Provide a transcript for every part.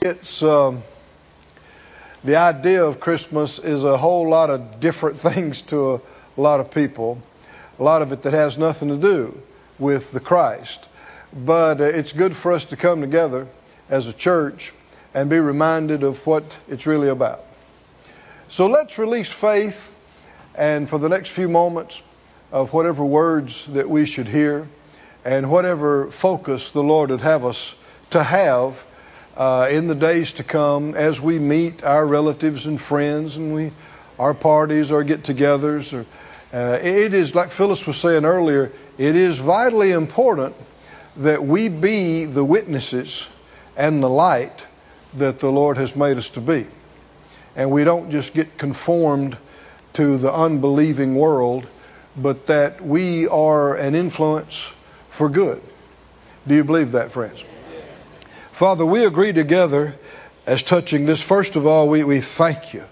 It's um, the idea of Christmas is a whole lot of different things to a, lot of people. A lot of it that has nothing to do with the Christ. But uh, it's good for us to come together as a church and be reminded of what it's really about. So let's release faith and for the next few moments of whatever words that we should hear and whatever focus the Lord would have us to have uh, in the days to come as we meet our relatives and friends and we our parties or get-togethers. Or, uh, it is like Phyllis was saying earlier. It is vitally important that we be the witnesses and the light that the Lord has made us to be, and we don't just get conformed to the unbelieving world, but that we are an influence for good. Do you believe that, friends? Father, we agree together as touching this. First of all, we, we thank you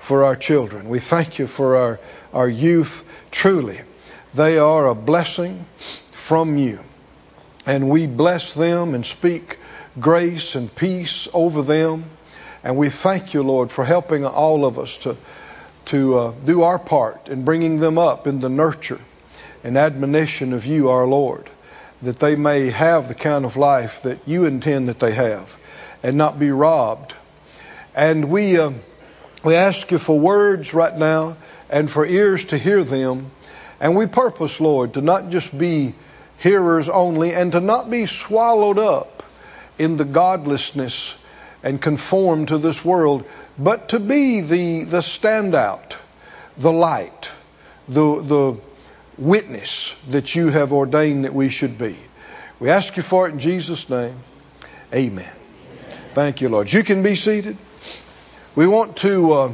for our children. We thank you for our, our youth. Truly, they are a blessing from you. And we bless them and speak grace and peace over them. And we thank you, Lord, for helping all of us to, to uh, do our part in bringing them up in the nurture and admonition of you, our Lord that they may have the kind of life that you intend that they have and not be robbed. And we, uh, we ask you for words right now and for ears to hear them. And we purpose, Lord, to not just be hearers only and to not be swallowed up in the godlessness and conform to this world, but to be the, the standout, the light, the, the witness that you have ordained that we should be. We ask you for it in Jesus' name. Amen. Thank you, Lord. You can be seated. We want to uh,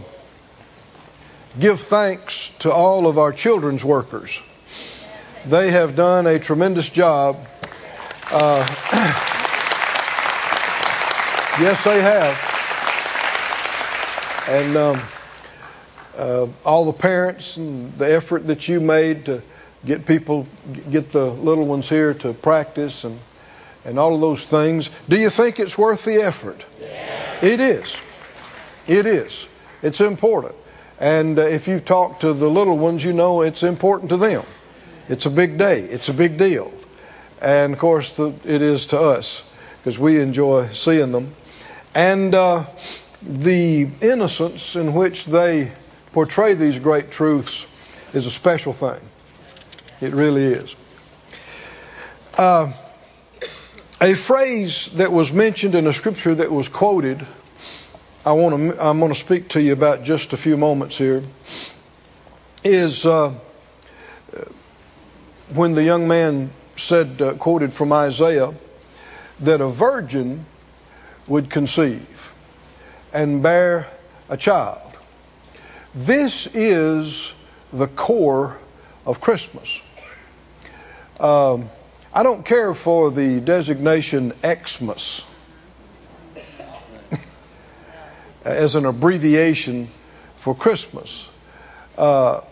give thanks to all of our children's workers. They have done a tremendous job. Uh, yes, they have. And um, uh, all the parents and the effort that you made to get people, get the little ones here to practice and, and all of those things. Do you think it's worth the effort? Yes. It is. It is. It's important. And uh, if you talk to the little ones, you know it's important to them. It's a big day. It's a big deal. And of course, the, it is to us because we enjoy seeing them. And uh, the innocence in which they portray these great truths is a special thing. It really is. Uh, a phrase that was mentioned in a scripture that was quoted, I want to, I'm going to speak to you about just a few moments here, is uh, when the young man said, uh, quoted from Isaiah, that a virgin would conceive and bear a child. This is the core of Christmas. Um, I don't care for the designation Xmas as an abbreviation for Christmas. Uh,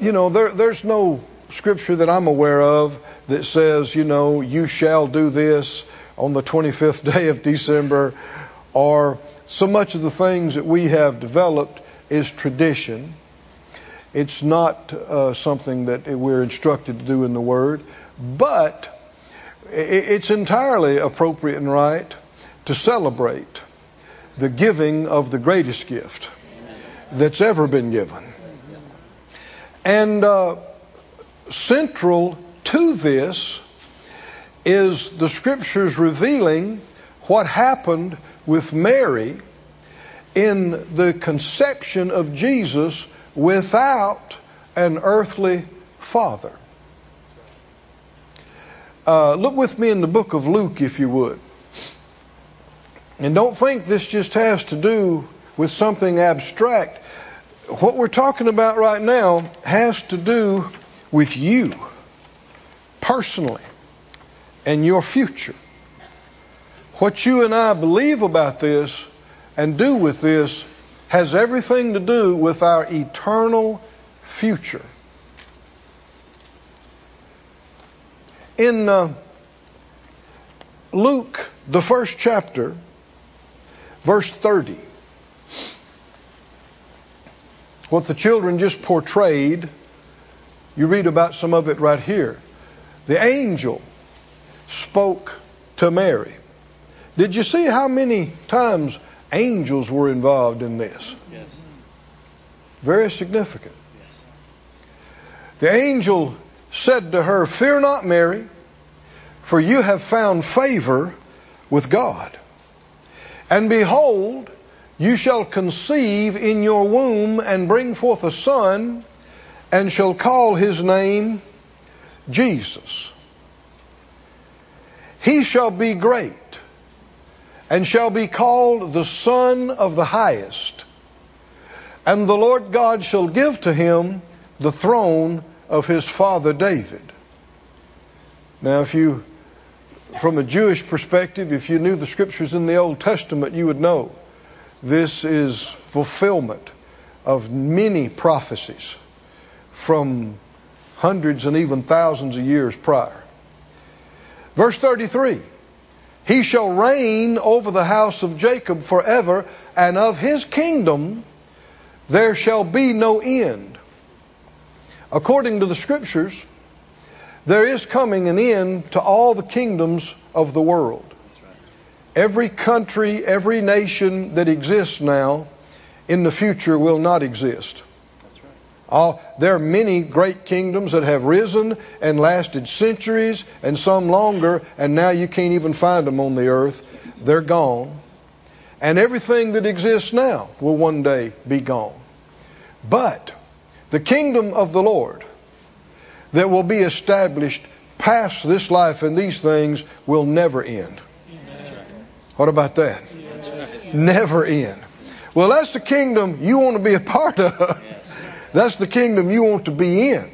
you know, there, there's no scripture that I'm aware of that says, you know, you shall do this on the 25th day of December, or so much of the things that we have developed is tradition. It's not uh, something that we're instructed to do in the Word, but it's entirely appropriate and right to celebrate the giving of the greatest gift that's ever been given. And uh, central to this is the scriptures revealing what happened with Mary in the conception of Jesus without an earthly father. Uh, look with me in the book of Luke, if you would. And don't think this just has to do with something abstract. What we're talking about right now has to do with you personally and your future. What you and I believe about this and do with this has everything to do with our eternal future. In uh, Luke, the first chapter, verse 30. What the children just portrayed, you read about some of it right here. The angel spoke to Mary. Did you see how many times angels were involved in this? Yes. Very significant. The angel said to her, Fear not, Mary, for you have found favor with God. And behold, you shall conceive in your womb and bring forth a son, and shall call his name Jesus. He shall be great, and shall be called the Son of the Highest. And the Lord God shall give to him the throne of his father David. Now, if you, from a Jewish perspective, if you knew the scriptures in the Old Testament, you would know this is fulfillment of many prophecies from hundreds and even thousands of years prior. Verse 33 He shall reign over the house of Jacob forever, and of his kingdom there shall be no end. According to the scriptures, there is coming an end to all the kingdoms of the world. Every country, every nation that exists now in the future will not exist. All, there are many great kingdoms that have risen and lasted centuries and some longer, and now you can't even find them on the earth. They're gone. And everything that exists now will one day be gone. But the kingdom of the Lord that will be established past this life and these things will never end. What about that? Never end. Well, that's the kingdom you want to be a part of. That's the kingdom you want to be in.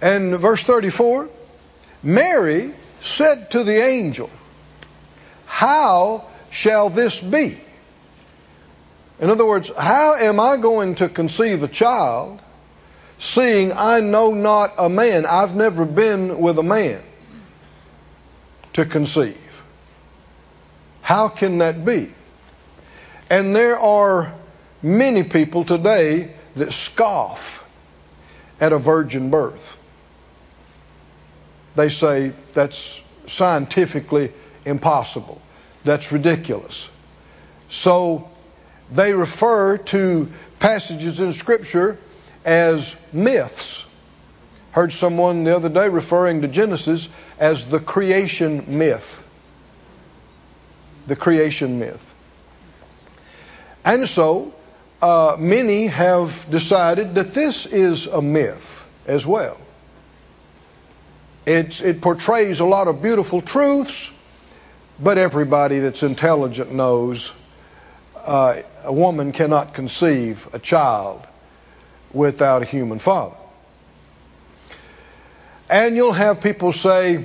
And verse 34 Mary said to the angel, How shall this be? In other words, how am I going to conceive a child seeing I know not a man? I've never been with a man to conceive. How can that be? And there are many people today that scoff at a virgin birth. They say that's scientifically impossible. That's ridiculous. So they refer to passages in Scripture as myths. Heard someone the other day referring to Genesis as the creation myth the creation myth. And so, uh, many have decided that this is a myth as well. It's, it portrays a lot of beautiful truths, but everybody that's intelligent knows uh, a woman cannot conceive a child without a human father. And you'll have people say,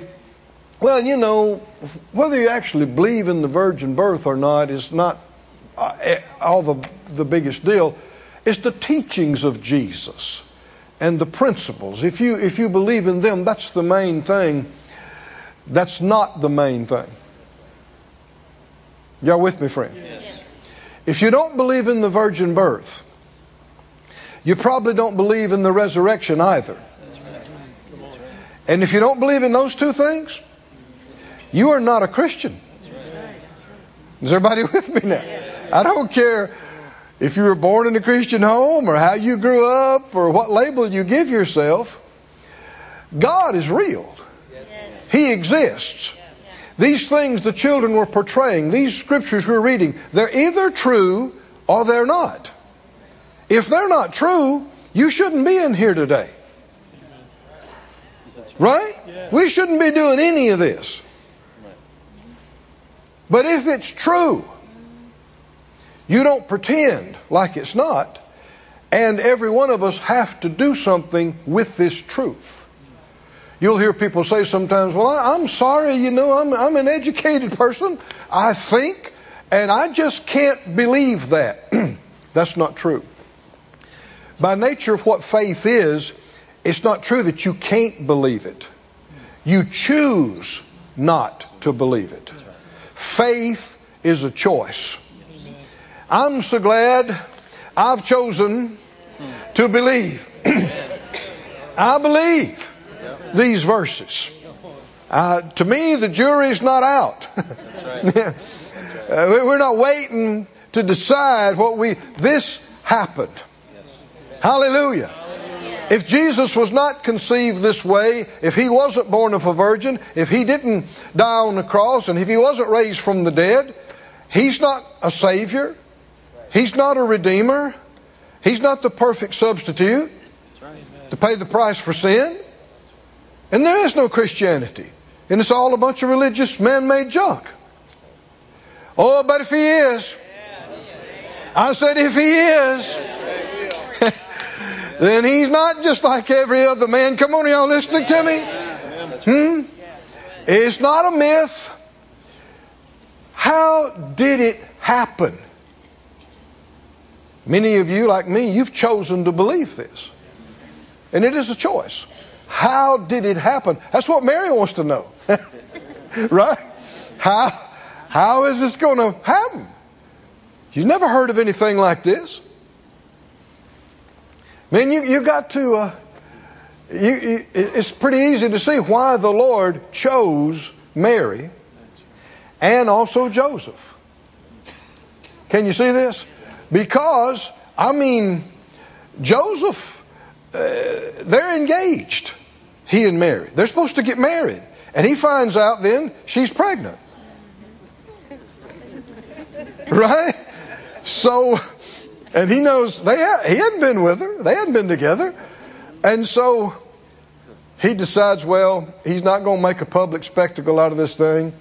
well, you know, whether you actually believe in the virgin birth or not is not Uh, all the, the biggest deal. It's the teachings of Jesus and the principles. If you, if you believe in them, that's the main thing. That's not the main thing. Y'all with me, friend? Yes. If you don't believe in the virgin birth, you probably don't believe in the resurrection either. And if you don't believe in those two things, you are not a Christian. Is everybody with me now? I don't care if you were born in a Christian home or how you grew up or what label you give yourself. God is real. He exists. These things the children were portraying, these scriptures we're reading, they're either true or they're not. If they're not true, you shouldn't be in here today. Right? We shouldn't be doing any of this. But if it's true, you don't pretend like it's not, and every one of us have to do something with this truth. You'll hear people say sometimes, Well, I, am sorry, you know, I'm, I'm an educated person. I think, and I just can't believe that. That's not true. By nature of what faith is, it's not true that you can't believe it. You choose not to believe it. Faith is a choice. I'm so glad I've chosen to believe. I believe these verses. Uh, to me, the jury's not out. uh, we're not waiting to decide what we. This happened. Hallelujah. If Jesus was not conceived this way, if he wasn't born of a virgin, if he didn't die on the cross, and if he wasn't raised from the dead, he's not a savior. He's not a redeemer. He's not the perfect substitute to pay the price for sin. And there is no Christianity. And it's all a bunch of religious man made junk. Oh, but if he is, I said, if he is, then he's not just like every other man. Come on, y'all listening to me? Hmm? It's not a myth. How did it happen? Many of you, like me, you've chosen to believe this. And it is a choice. How did it happen? That's what Mary wants to know. right? How, how is this going to happen? You've never heard of anything like this. Man, you, you got to, uh, you, you, it's pretty easy to see why the Lord chose Mary and also Joseph. Can you see this? Because, I mean, Joseph, uh, they're engaged he and Mary. They're supposed to get married. And he finds out then she's pregnant. Right? So, and he knows they ha- he hadn't been with her. They hadn't been together. And so he decides, well, he's not going to make a public spectacle out of this thing.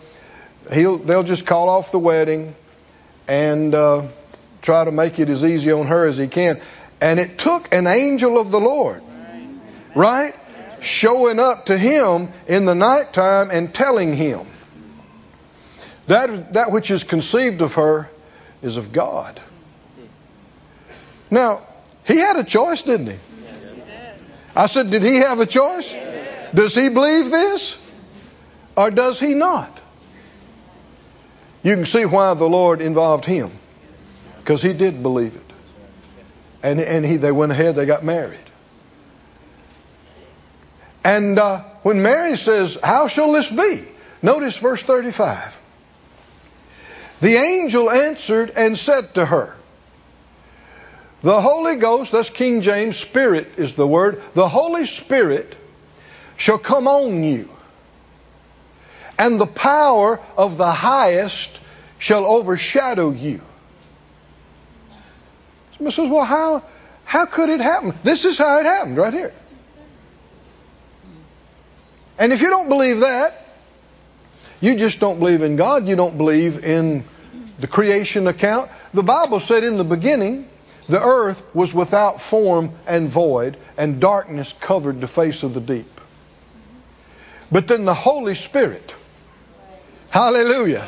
He'll, they'll just call off the wedding and uh, try to make it as easy on her as he can. And it took an angel of the Lord, right? showing up to him in the nighttime and telling him that, that which is conceived of her is of God. Now, he had a choice, didn't he? I said, did he have a choice? Does he believe this? Or does he not? You can see why the Lord involved him. Because he did believe it. And, and he, they went ahead, they got married. And uh, when Mary says, How shall this be? Notice verse 35. The angel answered and said to her, The Holy Ghost, that's King James, Spirit is the word, the Holy Spirit shall come on you, and the power of the highest shall overshadow you. Somebody says, Well, how, how could it happen? This is how it happened right here. And if you don't believe that, you just don't believe in God. You don't believe in the creation account. The Bible said in the beginning, the earth was without form and void, and darkness covered the face of the deep. But then the Holy Spirit, hallelujah,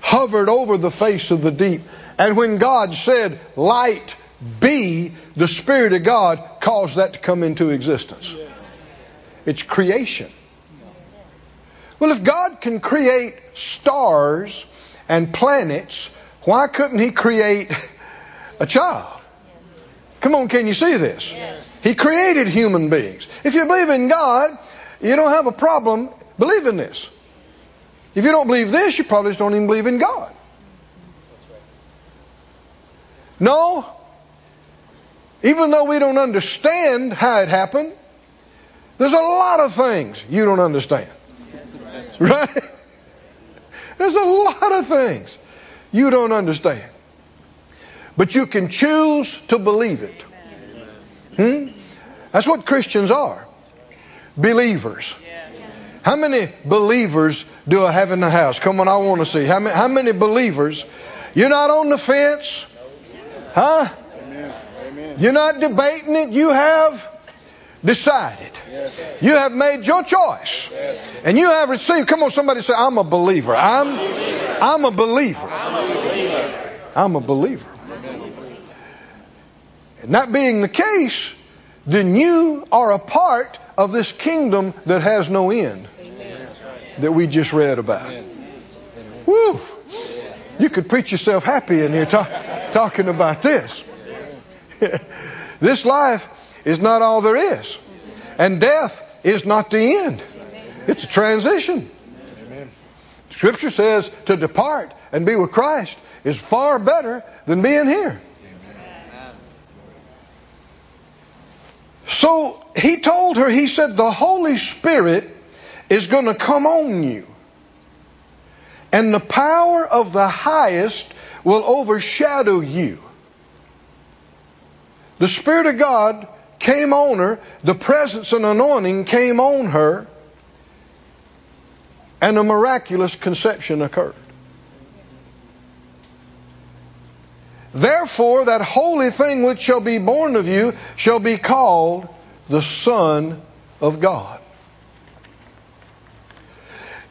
hovered over the face of the deep. And when God said, Light be, the Spirit of God caused that to come into existence. It's creation. Well, if God can create stars and planets, why couldn't He create a child? Come on, can you see this? Yes. He created human beings. If you believe in God, you don't have a problem believing this. If you don't believe this, you probably don't even believe in God. No. Even though we don't understand how it happened, there's a lot of things you don't understand. Right? There's a lot of things you don't understand. But you can choose to believe it. Hmm? That's what Christians are believers. How many believers do I have in the house? Come on, I want to see. How many, how many believers? You're not on the fence? Huh? You're not debating it. You have decided. You have made your choice. And you have received. Come on, somebody say, I'm a believer. I'm, I'm a believer. I'm a believer. I'm a believer. And that being the case, then you are a part of this kingdom that has no end Amen. that we just read about. Amen. Woo! You could preach yourself happy in here talk, talking about this. this life is not all there is. And death is not the end. It's a transition. Scripture says to depart and be with Christ is far better than being here. So he told her, he said, the Holy Spirit is going to come on you. And the power of the highest will overshadow you. The Spirit of God came on her, the presence and anointing came on her, and a miraculous conception occurred. Therefore, that holy thing which shall be born of you shall be called the Son of God.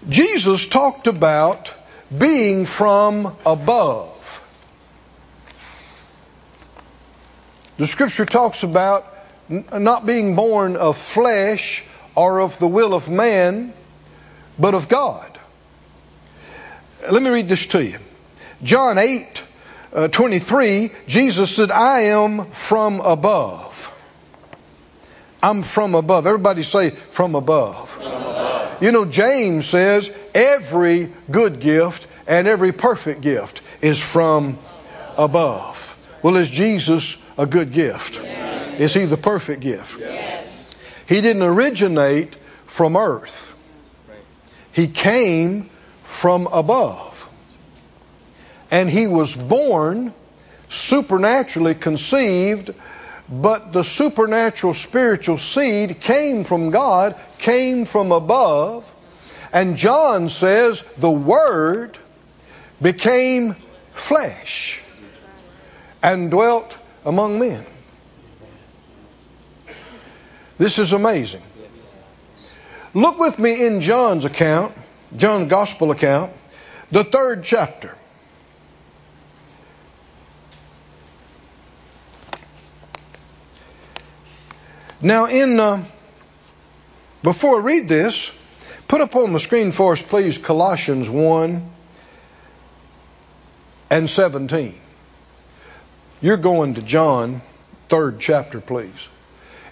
Jesus talked about being from above. The scripture talks about not being born of flesh or of the will of man, but of God. Let me read this to you. John 8, uh, 23, Jesus said, I am from above. I'm from above. Everybody say, from above. Above. You know, James says, every good gift and every perfect gift is from above. Well, is Jesus a good gift? Yes. Is he the perfect gift? Yes. He didn't originate from earth. He came from above. And he was born, supernaturally conceived, but the supernatural spiritual seed came from God, came from above. And John says the Word became flesh and dwelt among men. This is amazing. Look with me in John's account, John's gospel account, the third chapter. Now, in uh, before I read this, put up on the screen for us, please, Colossians 1 and 17. You're going to John, third chapter, please.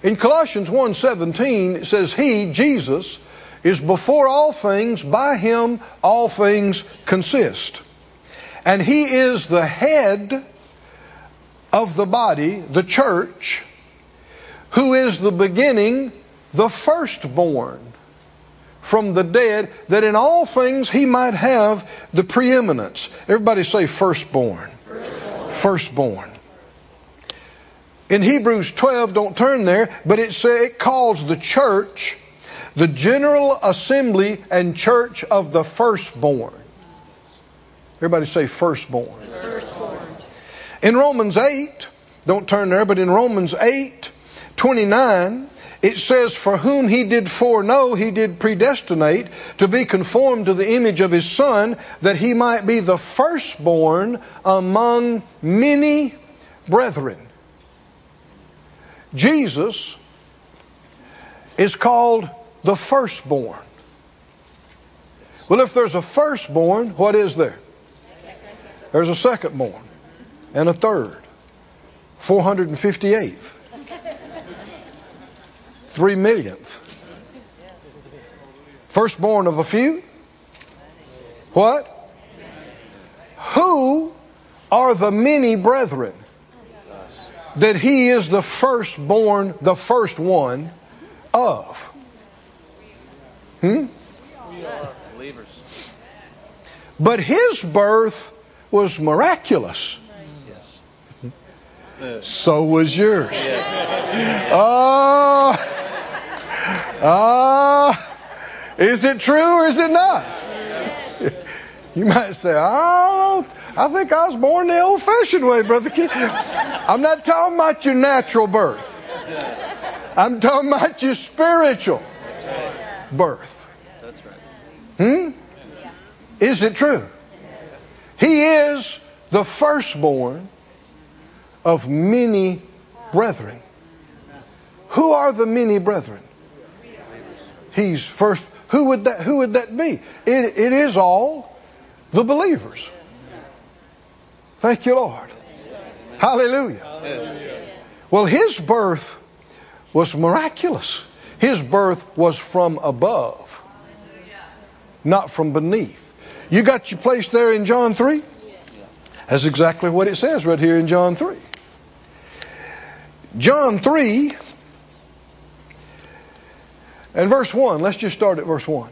In Colossians 1:17 it says he Jesus is before all things by him all things consist. And he is the head of the body, the church, who is the beginning, the firstborn from the dead, that in all things he might have the preeminence. Everybody say firstborn. Firstborn. firstborn. In Hebrews 12, don't turn there, but it say it calls the church the general assembly and church of the firstborn. Everybody say firstborn. Firstborn. In Romans 8, don't turn there, but in Romans 8, 29, it says, For whom he did foreknow, he did predestinate to be conformed to the image of his Son, that he might be the firstborn among many brethren. Jesus is called the firstborn. Well, if there's a firstborn, what is there? There's a secondborn and a third. 458th. Three millionth. Firstborn of a few. What? Who are the many brethren? that he is the firstborn, the first one of. Hmm? But his birth was miraculous. So was yours. Oh, oh, is it true or is it not? You might say, oh, I think I was born the old fashioned way, Brother. I'm not talking about your natural birth. I'm talking about your spiritual birth. That's right. Hmm? Is it true? He is the firstborn of many brethren. Who are the many brethren? He's first. Who would that? Who would that be? It, it is all the believers. Thank you, Lord. Hallelujah. Well, his birth was miraculous. His birth was from above, not from beneath. You got your place there in John 3? That's exactly what it says right here in John 3. John 3 and verse 1. Let's just start at verse 1.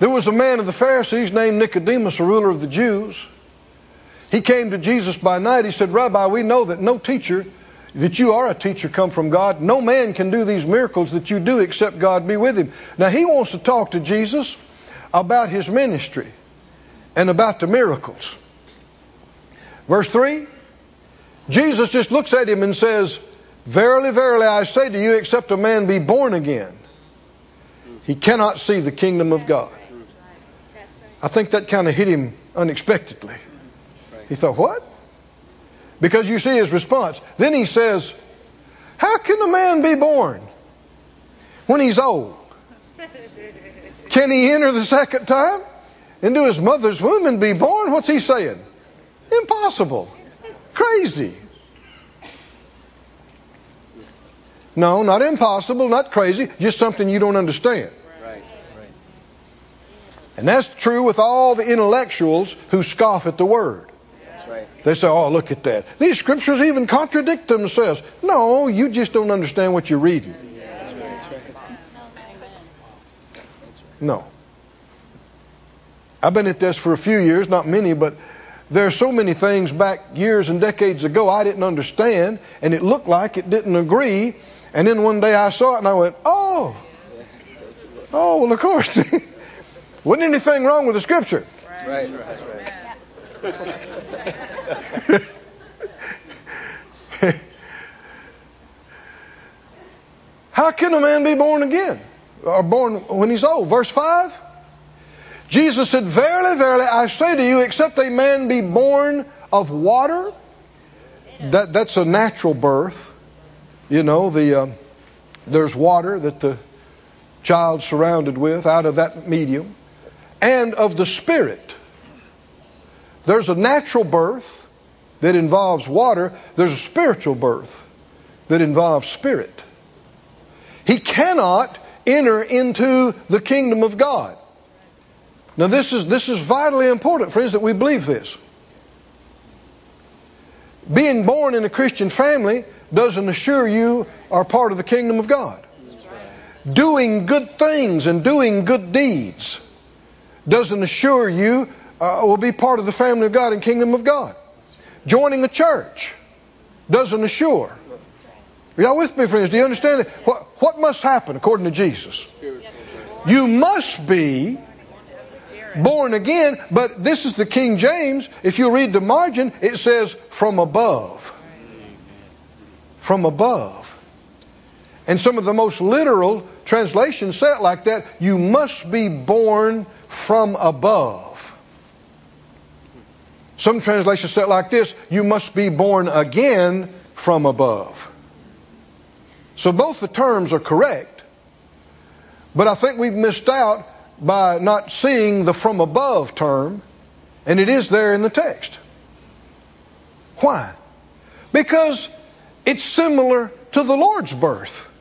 There was a man of the Pharisees named Nicodemus, a ruler of the Jews. He came to Jesus by night. He said, Rabbi, we know that no teacher, that you are a teacher come from God. No man can do these miracles that you do except God be with him. Now, he wants to talk to Jesus about his ministry and about the miracles. Verse 3 Jesus just looks at him and says, Verily, verily, I say to you, except a man be born again, he cannot see the kingdom of God. I think that kind of hit him unexpectedly. He thought, What? Because you see his response. Then he says, How can a man be born when he's old? Can he enter the second time into his mother's womb and be born? What's he saying? Impossible. Crazy. No, not impossible, not crazy, just something you don't understand. And that's true with all the intellectuals who scoff at the word. They say, oh, look at that. These scriptures even contradict themselves. No, you just don't understand what you're reading. No. I've been at this for a few years, not many, but there are so many things back years and decades ago I didn't understand, and it looked like it didn't agree. And then one day I saw it and I went, oh, oh, well, of course. Wasn't anything wrong with the scripture. Right, right, right. How can a man be born again? Or born when he's old? Verse 5. Jesus said, Verily, verily, I say to you, except a man be born of water, that, that's a natural birth. You know, the, uh, there's water that the child's surrounded with out of that medium and of the Spirit. There's a natural birth that involves water, there's a spiritual birth that involves spirit. He cannot enter into the kingdom of God. Now, this is, this is vitally important, friends, that we believe this. Being born in a Christian family doesn't assure you are part of the kingdom of God. Doing good things and doing good deeds doesn't assure you uh, will be part of the family of God and kingdom of God. Joining a church doesn't assure. Are y'all with me, friends? Do you understand it? What, what must happen according to Jesus? You must be born again, but this is the King James. If you read the margin, it says from above. From above. And some of the most literal translations say it like that. You must be born from above. Some translations say it like this You must be born again from above. So both the terms are correct, but I think we've missed out by not seeing the from above term, and it is there in the text. Why? Because it's similar to the Lord's birth.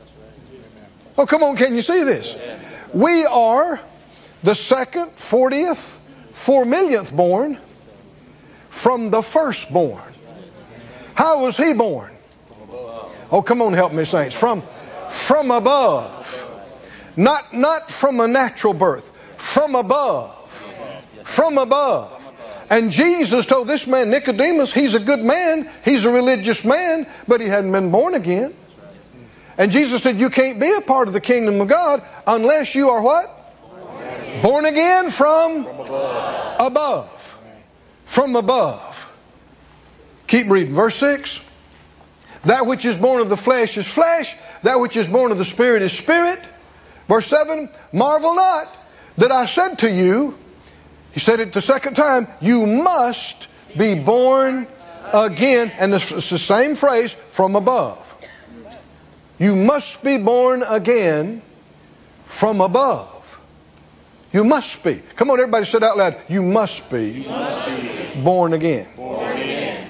Oh, come on, can you see this? We are the second, fortieth, four millionth born from the firstborn. How was he born? Oh, come on, help me, saints. From from above. Not not from a natural birth. From above. From above. And Jesus told this man, Nicodemus, he's a good man, he's a religious man, but he hadn't been born again. And Jesus said, You can't be a part of the kingdom of God unless you are what? Born again from, above. From above. Keep reading. Verse 6. That which is born of the flesh is flesh, that which is born of the spirit is spirit. Verse 7 Marvel not that I said to you, he said it the second time, you must be born again. And it's the same phrase from above. You must be born again from above. You must be. Come on, everybody, say it out loud. You must be, You must be born again. born again.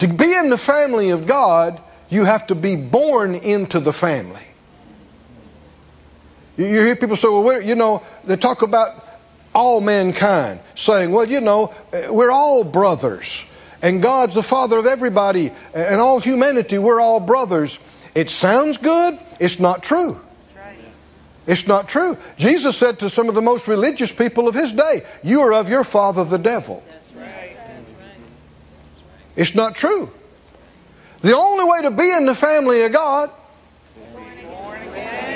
To be in the family of God, you have to be born into the family. You, hear people say, well, we're, you know, they talk about all mankind, saying, well, you know, eh, we're all brothers, and God's the Father of everybody, and all humanity, we're all brothers. It sounds good, it's not true. It's not true. Jesus said to some of the most religious people of his day, You are of your father the devil. That's right. It's not true. The only way to be in the family of God,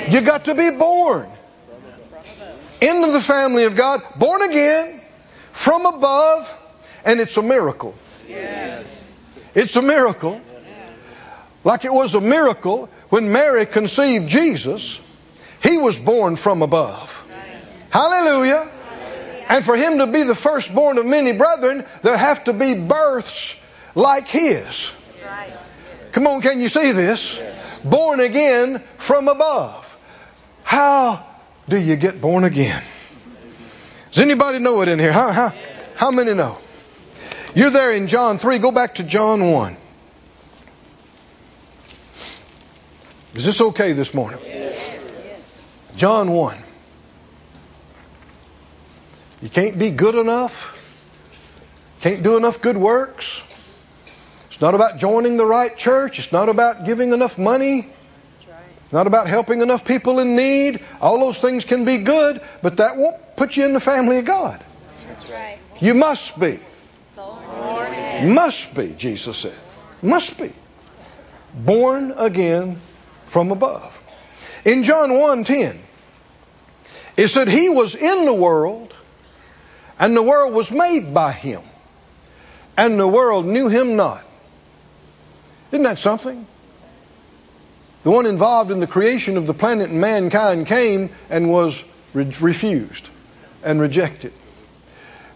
you got to be born into the family of God, born again, from above, and it's a miracle. Yes. It's a miracle. Like it was a miracle when Mary conceived Jesus, he was born from above. Hallelujah. And for him to be the firstborn of many brethren, there have to be births like his. Come on, can you see this? Born again from above. How do you get born again? Does anybody know it in here? How, how, how many know? You're there in John 3. Go back to John 1. Is this okay this morning? John 1. You can't be good enough. Can't do enough good works. It's not about joining the right church. It's not about giving enough money. Not about helping enough people in need. All those things can be good, but that won't put you in the family of God. That's right. You must be. Born. Must be, Jesus said. Must be. Born again from above. In John 1:10, it said he was in the world, and the world was made by him, and the world knew him not. Isn't that something? The one involved in the creation of the planet and mankind came and was re- refused and rejected.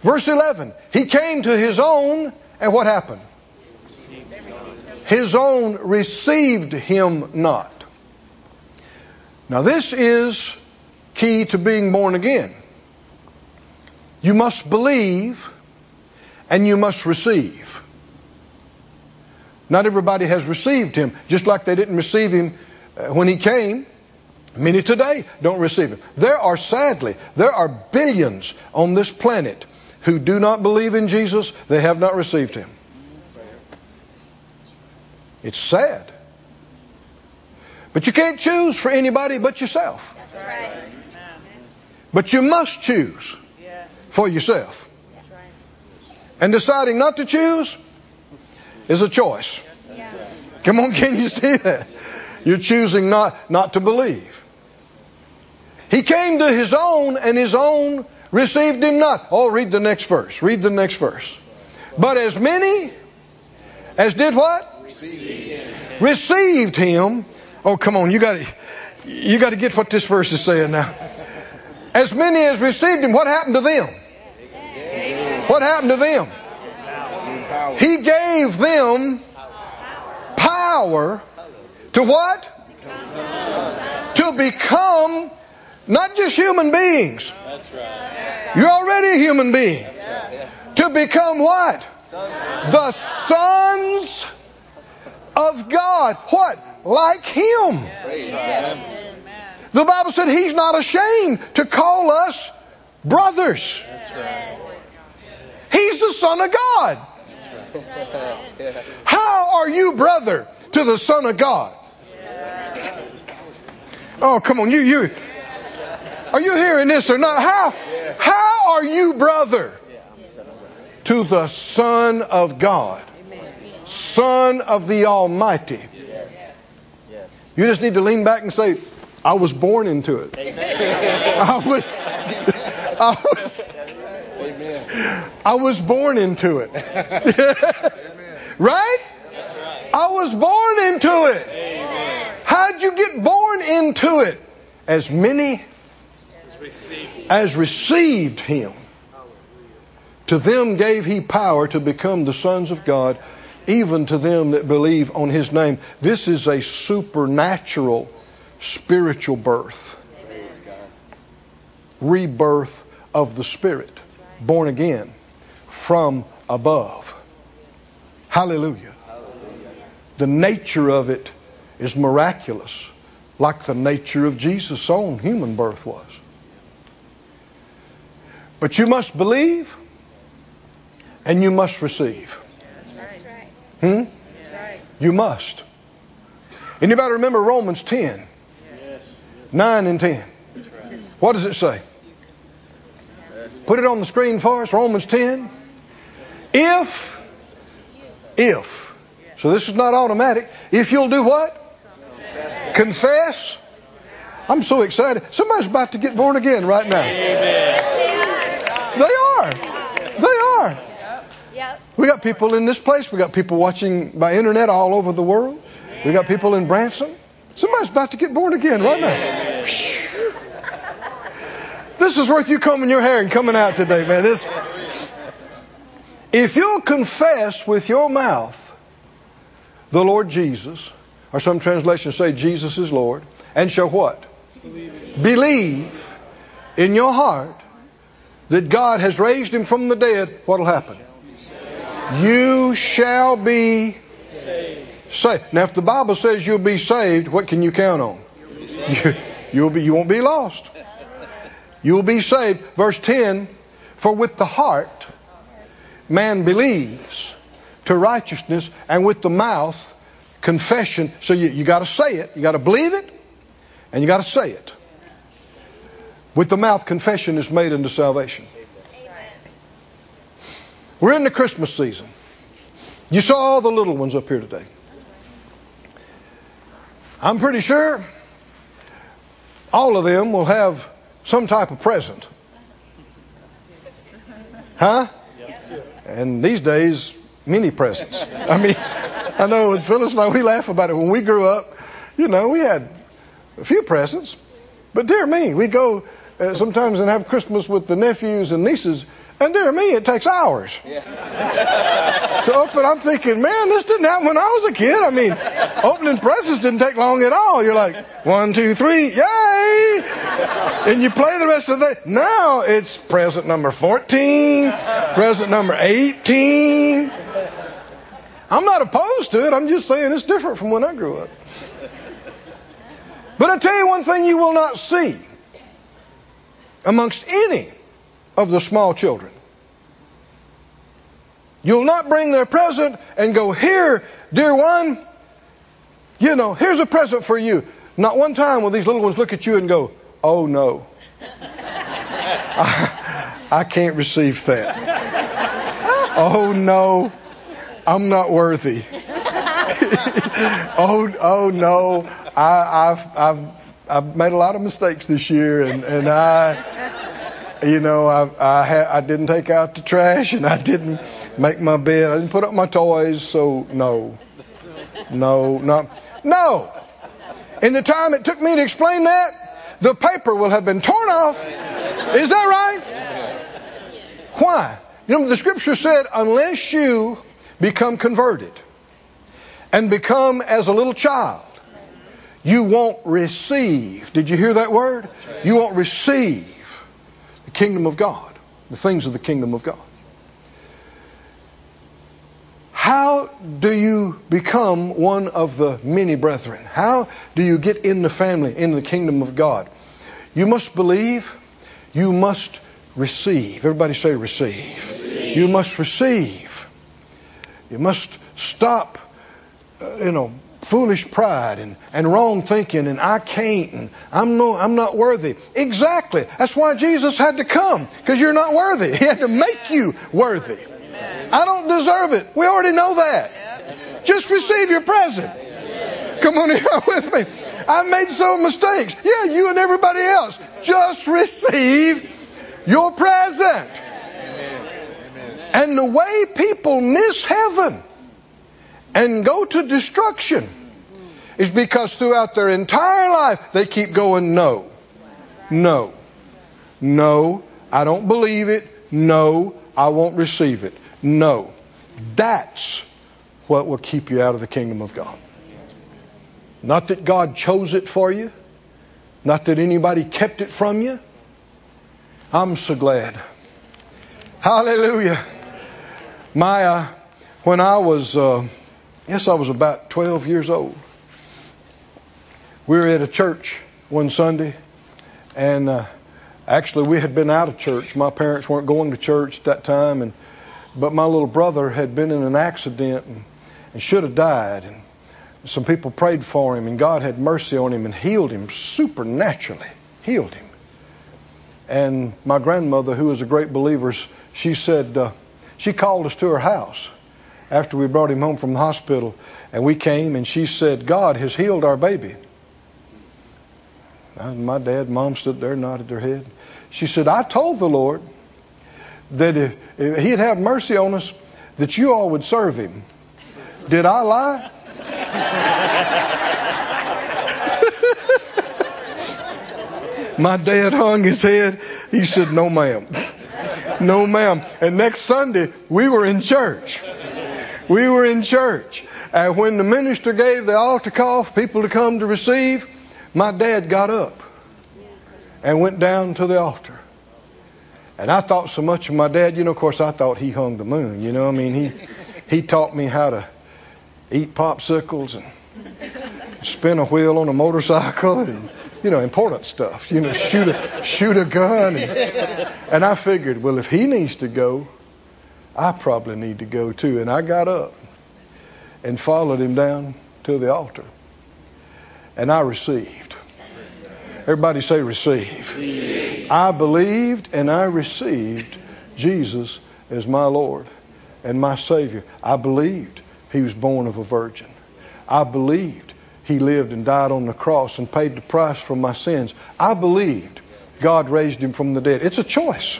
Verse 11, he came to his own, and what happened? His own received him not. Now, this is key to being born again. You must believe and you must receive. Not everybody has received him, just like they didn't receive him uh, when he came. Many today don't receive him. There are, sadly, there are billions on this planet who do not believe in Jesus. They have not received him. It's sad. But you can't choose for anybody but yourself. That's right. But you must choose for yourself. And deciding not to choose is a choice. Come on, can you see that? You're choosing not, not to believe. He came to his own, and his own received him not. Oh, read the next verse. Read the next verse. But as many as did what? Received him. Oh, come on, you got to you got to get what this verse is saying now. As many as received him, what happened to them? What happened to them? He gave them power to what? To become not just human beings. You're already a human being. To become what? The sons of God. What? Like Him. The Bible said He's not ashamed to call us brothers. He's the Son of God. How are you brother to the Son of God? Oh, come on, you you are you hearing this or not? How how are you brother to the Son of God? Son of the Almighty. You just need to lean back and say, I was born into it. I was I was I was born into it. right? I was born into it. How'd you get born into it? As many as received him. To them gave he power to become the sons of God, even to them that believe on his name. This is a supernatural spiritual birth, rebirth of the Spirit, born again from above. Hallelujah. The nature of it is miraculous, like the nature of Jesus' own human birth was. But you must believe and you must receive. That's right. Hmm? That's right. You must. Anybody remember Romans 10? 9 and 10. What does it say? Put it on the screen for us. Romans 10. If, if. So this is not automatic. If you'll do what? Confess. I'm so excited. Somebody's about to get born again right now. They are. They are. We got people in this place. We got people watching by internet all over the world. We got people in Branson. Somebody's about to get born again right now. This is worth you combing your hair and coming out today, man. This. If you'll confess with your mouth the Lord Jesus, or some translations say Jesus is Lord, and shall what? Believe in your heart that God has raised him from the dead, what'll happen? You shall be saved. Now, if the Bible says you'll be saved, what can you count on? You, you'll be, you won't be lost. You'll be saved. Verse 10 For with the heart man believes to righteousness, and with the mouth confession. So you, you got to say it, you got to believe it, and you got to say it. With the mouth, confession is made unto salvation. We're in the Christmas season. You saw all the little ones up here today. I'm pretty sure all of them will have some type of present. Huh? And these days, many presents. I mean, I know Phyllis and I, we laugh about it. When we grew up, you know, we had a few presents. But dear me, we go uh, sometimes and have Christmas with the nephews and nieces, and dear me, it takes hours to open. I'm thinking, man, this didn't happen when I was a kid. I mean, opening presents didn't take long at all. You're like, one, two, three, yay! And you play the rest of the day. Now it's present number 14, present number 18. I'm not opposed to it. I'm just saying it's different from when I grew up. But I tell you one thing you will not see amongst any of the small children. You'll not bring their present and go, Here, dear one, you know, here's a present for you. Not one time will these little ones look at you and go, Oh no. I, I can't receive that. Oh no, I'm not worthy. oh, oh no, I, I've, I've, I've made a lot of mistakes this year, and, and I, you know, I, I, ha- I didn't take out the trash, and I didn't make my bed, I didn't put up my toys, so no, no, no, no. In the time it took me to explain that, the paper will have been torn off. Is that right? Why? You know, the scripture said, unless you become converted and become as a little child, you won't receive. Did you hear that word? You won't receive kingdom of God, the things of the kingdom of God. How do you become one of the many brethren? How do you get in the family, in the kingdom of God? You must believe, you must receive. Everybody say receive. receive. You must receive. You must stop, uh, you know, foolish pride and, and wrong thinking and I can't and I'm no I'm not worthy. Exactly. That's why Jesus had to come because you're not worthy. He had to make you worthy. I don't deserve it. We already know that. Just receive your present. Come on here with me. I made some mistakes. Yeah, you and everybody else. Just receive your present. And the way people miss heaven and go to destruction is because throughout their entire life they keep going, no, no, no, I don't believe it, no, I won't receive it, no. That's what will keep you out of the kingdom of God. Not that God chose it for you, not that anybody kept it from you. I'm so glad. Hallelujah. My, uh, when I was, uh, yes, I was about 12 years old. We were at a church one Sunday, and uh, actually we had been out of church. My parents weren't going to church at that time, and but my little brother had been in an accident and, and should have died. And some people prayed for him, and God had mercy on him and healed him supernaturally. Healed him. And my grandmother, who was a great believer, she said, uh, she called us to her house after we brought him home from the hospital. And we came, and she said, God has healed our baby. My dad, mom stood there, nodded their head. She said, I told the Lord that if, if He'd have mercy on us, that you all would serve Him. Did I lie? My dad hung his head. He said, No, ma'am. No, ma'am. And next Sunday, we were in church. We were in church. And when the minister gave the altar call for people to come to receive, my dad got up and went down to the altar. And I thought so much of my dad. You know, of course, I thought he hung the moon. You know, I mean, he he taught me how to eat popsicles and spin a wheel on a motorcycle and you know important stuff. You know, shoot a shoot a gun. And, and I figured, well, if he needs to go, I probably need to go too. And I got up and followed him down to the altar, and I received. Everybody say receive. I believed and I received Jesus as my Lord and my Savior. I believed he was born of a virgin. I believed he lived and died on the cross and paid the price for my sins. I believed God raised him from the dead. It's a choice.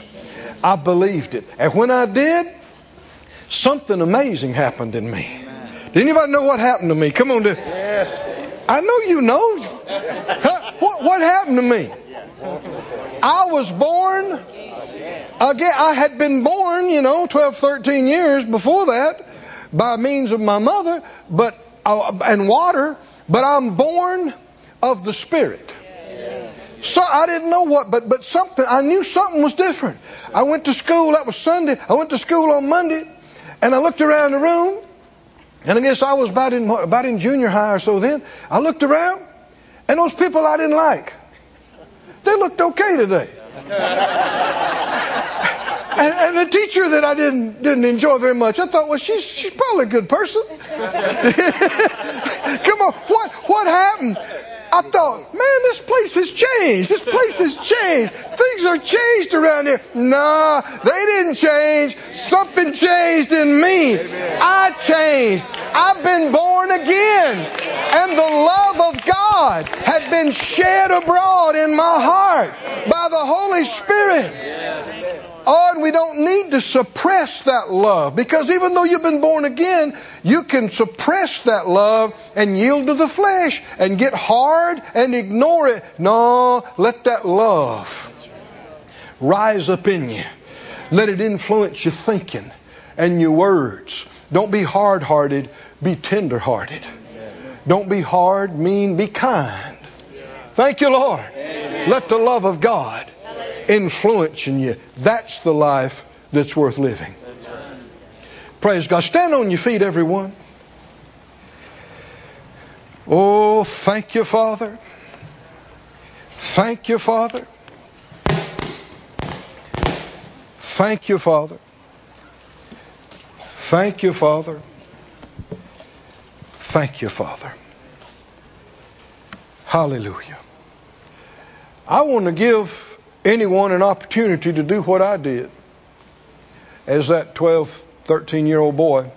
I believed it. And when I did, something amazing happened in me. Did anybody know what happened to me? Come on, dude. Yes. I know you know. Huh? What, what happened to me? I was born again. I had been born, you know, 12, 13 years before that by means of my mother, but uh, and water, but I'm born of the Spirit. So I didn't know what, but but something I knew something was different. I went to school. That was Sunday. I went to school on Monday, and I looked around the room, and I guess I was about in about in junior high or so then. I looked around, and those people I didn't like, they looked okay today. And, and, the teacher that I didn't didn't enjoy very much, I thought, well, she's she's probably a good person. Come on, what what happened? I thought, man, this place has changed. This place has changed. Things are changed around here. Nah, they didn't change. Something changed in me. I changed. I've been born again. And the love of God had been shed abroad in my heart by the Holy Spirit. Oh, and we don't need to suppress that love because even though you've been born again, you can suppress that love and yield to the flesh and get hard and ignore it. No, let that love rise up in you. Let it influence your thinking and your words. Don't be hard hearted, be tender hearted. Don't be hard, mean, be kind. Thank you, Lord. Let the love of God influencing you. That's the life that's worth living. Praise God. Stand on your feet, everyone. Oh, thank you, Father. Thank you, Father. Thank you, Father. Thank you, Father. Thank you, Father. Hallelujah. I want to give anyone an opportunity to do what I did as that 12, 13 year old boy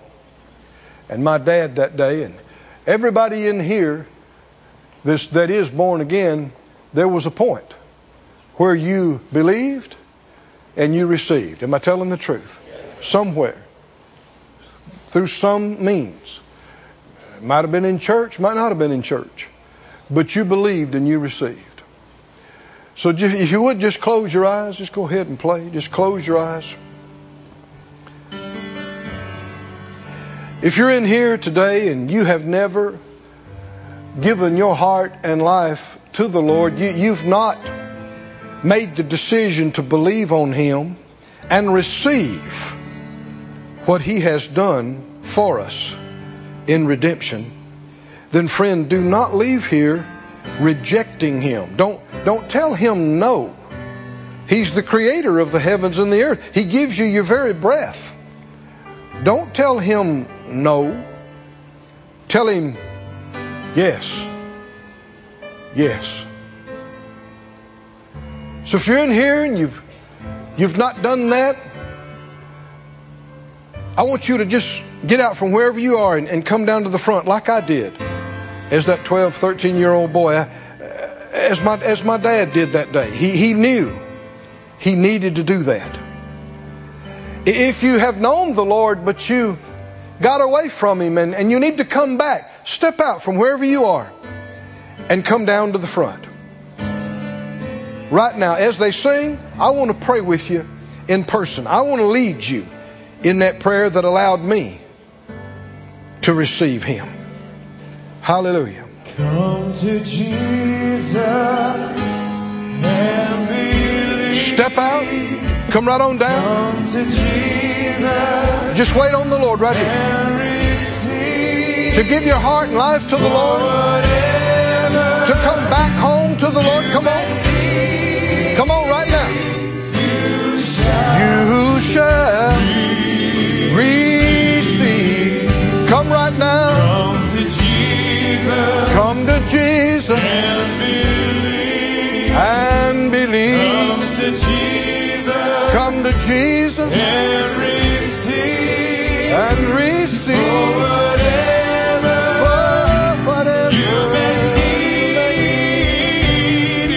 and my dad that day and everybody in here this, that is born again, there was a point where you believed and you received. Am I telling the truth? Somewhere. Through some means. Might have been in church, might not have been in church. But you believed and you received. So if you would just close your eyes, just go ahead and play. Just close your eyes. If you're in here today and you have never given your heart and life to the Lord, you, you've not made the decision to believe on Him and receive what He has done for us in redemption, then, friend, do not leave here rejecting Him. Don't, don't tell Him no. He's the creator of the heavens and the earth. He gives you your very breath. Don't tell Him no. Tell Him yes. Yes. So if you're in here and you've you've not done that, I want you to just get out from wherever you are and, and come down to the front like I did as that 12, 13 year old boy, uh, as my, as my dad did that day. He, he knew he needed to do that. If you have known the Lord, but you got away from Him and, and you need to come back, step out from wherever you are and come down to the front. Right now, as they sing, I want to pray with you in person. I want to lead you in that prayer that allowed me to receive Him. Hallelujah. Come to Jesus and believe. Step out. Come right on down. Come to Jesus Just wait on the Lord right here. To give your heart and life to the Lord. To come back home to the Lord. Come on. Come on right now. You shall Jesus and believe. and believe. Come to Jesus Come to Jesus and receive and receive for whatever you may need.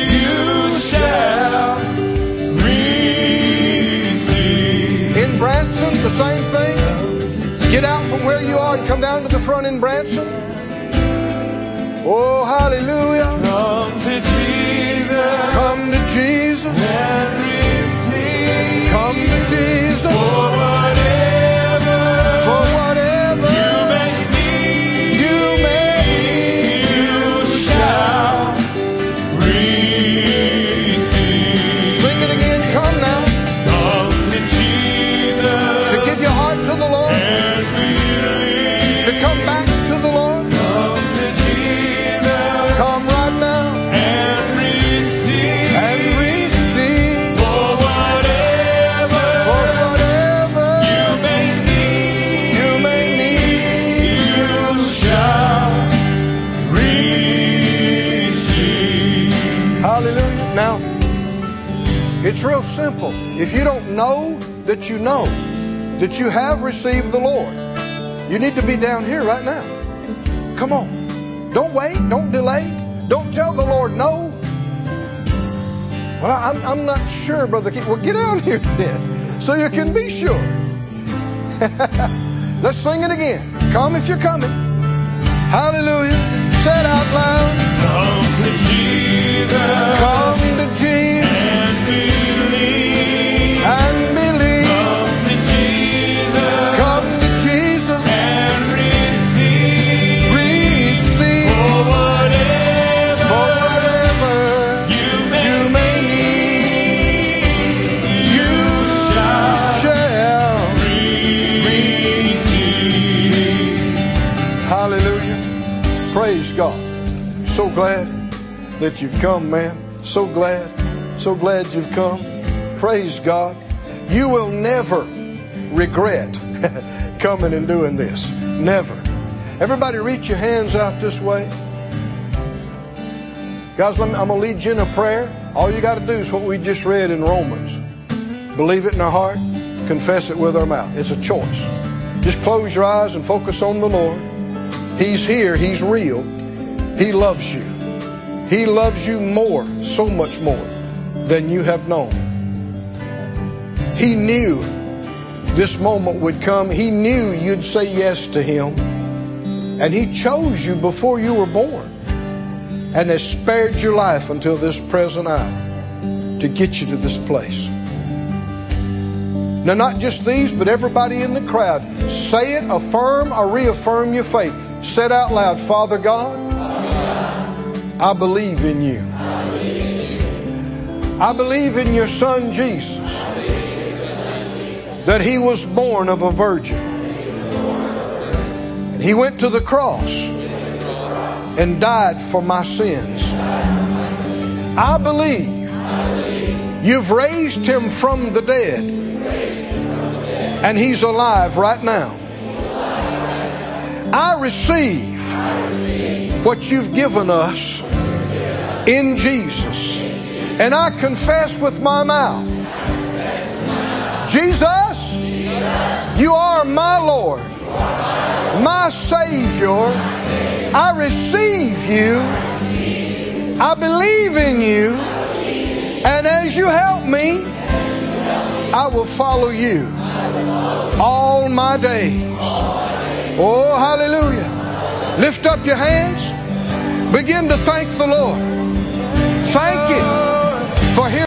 You shall receive. In Branson, the same thing. Get out from where you are and come down to the front in Branson. Oh, hallelujah. Come to Jesus Come to Jesus. and receive Come to Jesus If you don't know that you know that you have received the Lord, you need to be down here right now. Come on. Don't wait. Don't delay. Don't tell the Lord no. Well, I'm, I'm not sure, Brother Keith. Well, get down here then so you can be sure. Let's sing it again. Come if you're coming. Hallelujah. Say it out loud. Come to Jesus Come to Jesus glad that you've come, man. So glad. So glad you've come. Praise God. You will never regret coming and doing this. Never. Everybody reach your hands out this way. Guys, me, I'm going to lead you in a prayer. All you got to do is what we just read in Romans. Believe it in our heart, confess it with our mouth. It's a choice. Just close your eyes and focus on the Lord. He's here. He's real. He loves you. He loves you more, so much more than you have known. He knew this moment would come. He knew you'd say yes to Him. And He chose you before you were born and has spared your life until this present hour to get you to this place. Now, not just these, but everybody in the crowd. Say it, affirm, or reaffirm your faith. Say it out loud Father God, I believe in you. I believe in your Son Jesus, that He was born of a virgin. He went to the cross and died for my sins. I believe you've raised Him from the dead, and He's alive right now. I receive what you've given us in Jesus. And I confess with my mouth, Jesus, you are my Lord, my Savior. I receive you. I believe in you. And as you help me, I will follow you all my days. Oh, hallelujah. Lift up your hands. Begin to thank the Lord. Thank Him for hearing.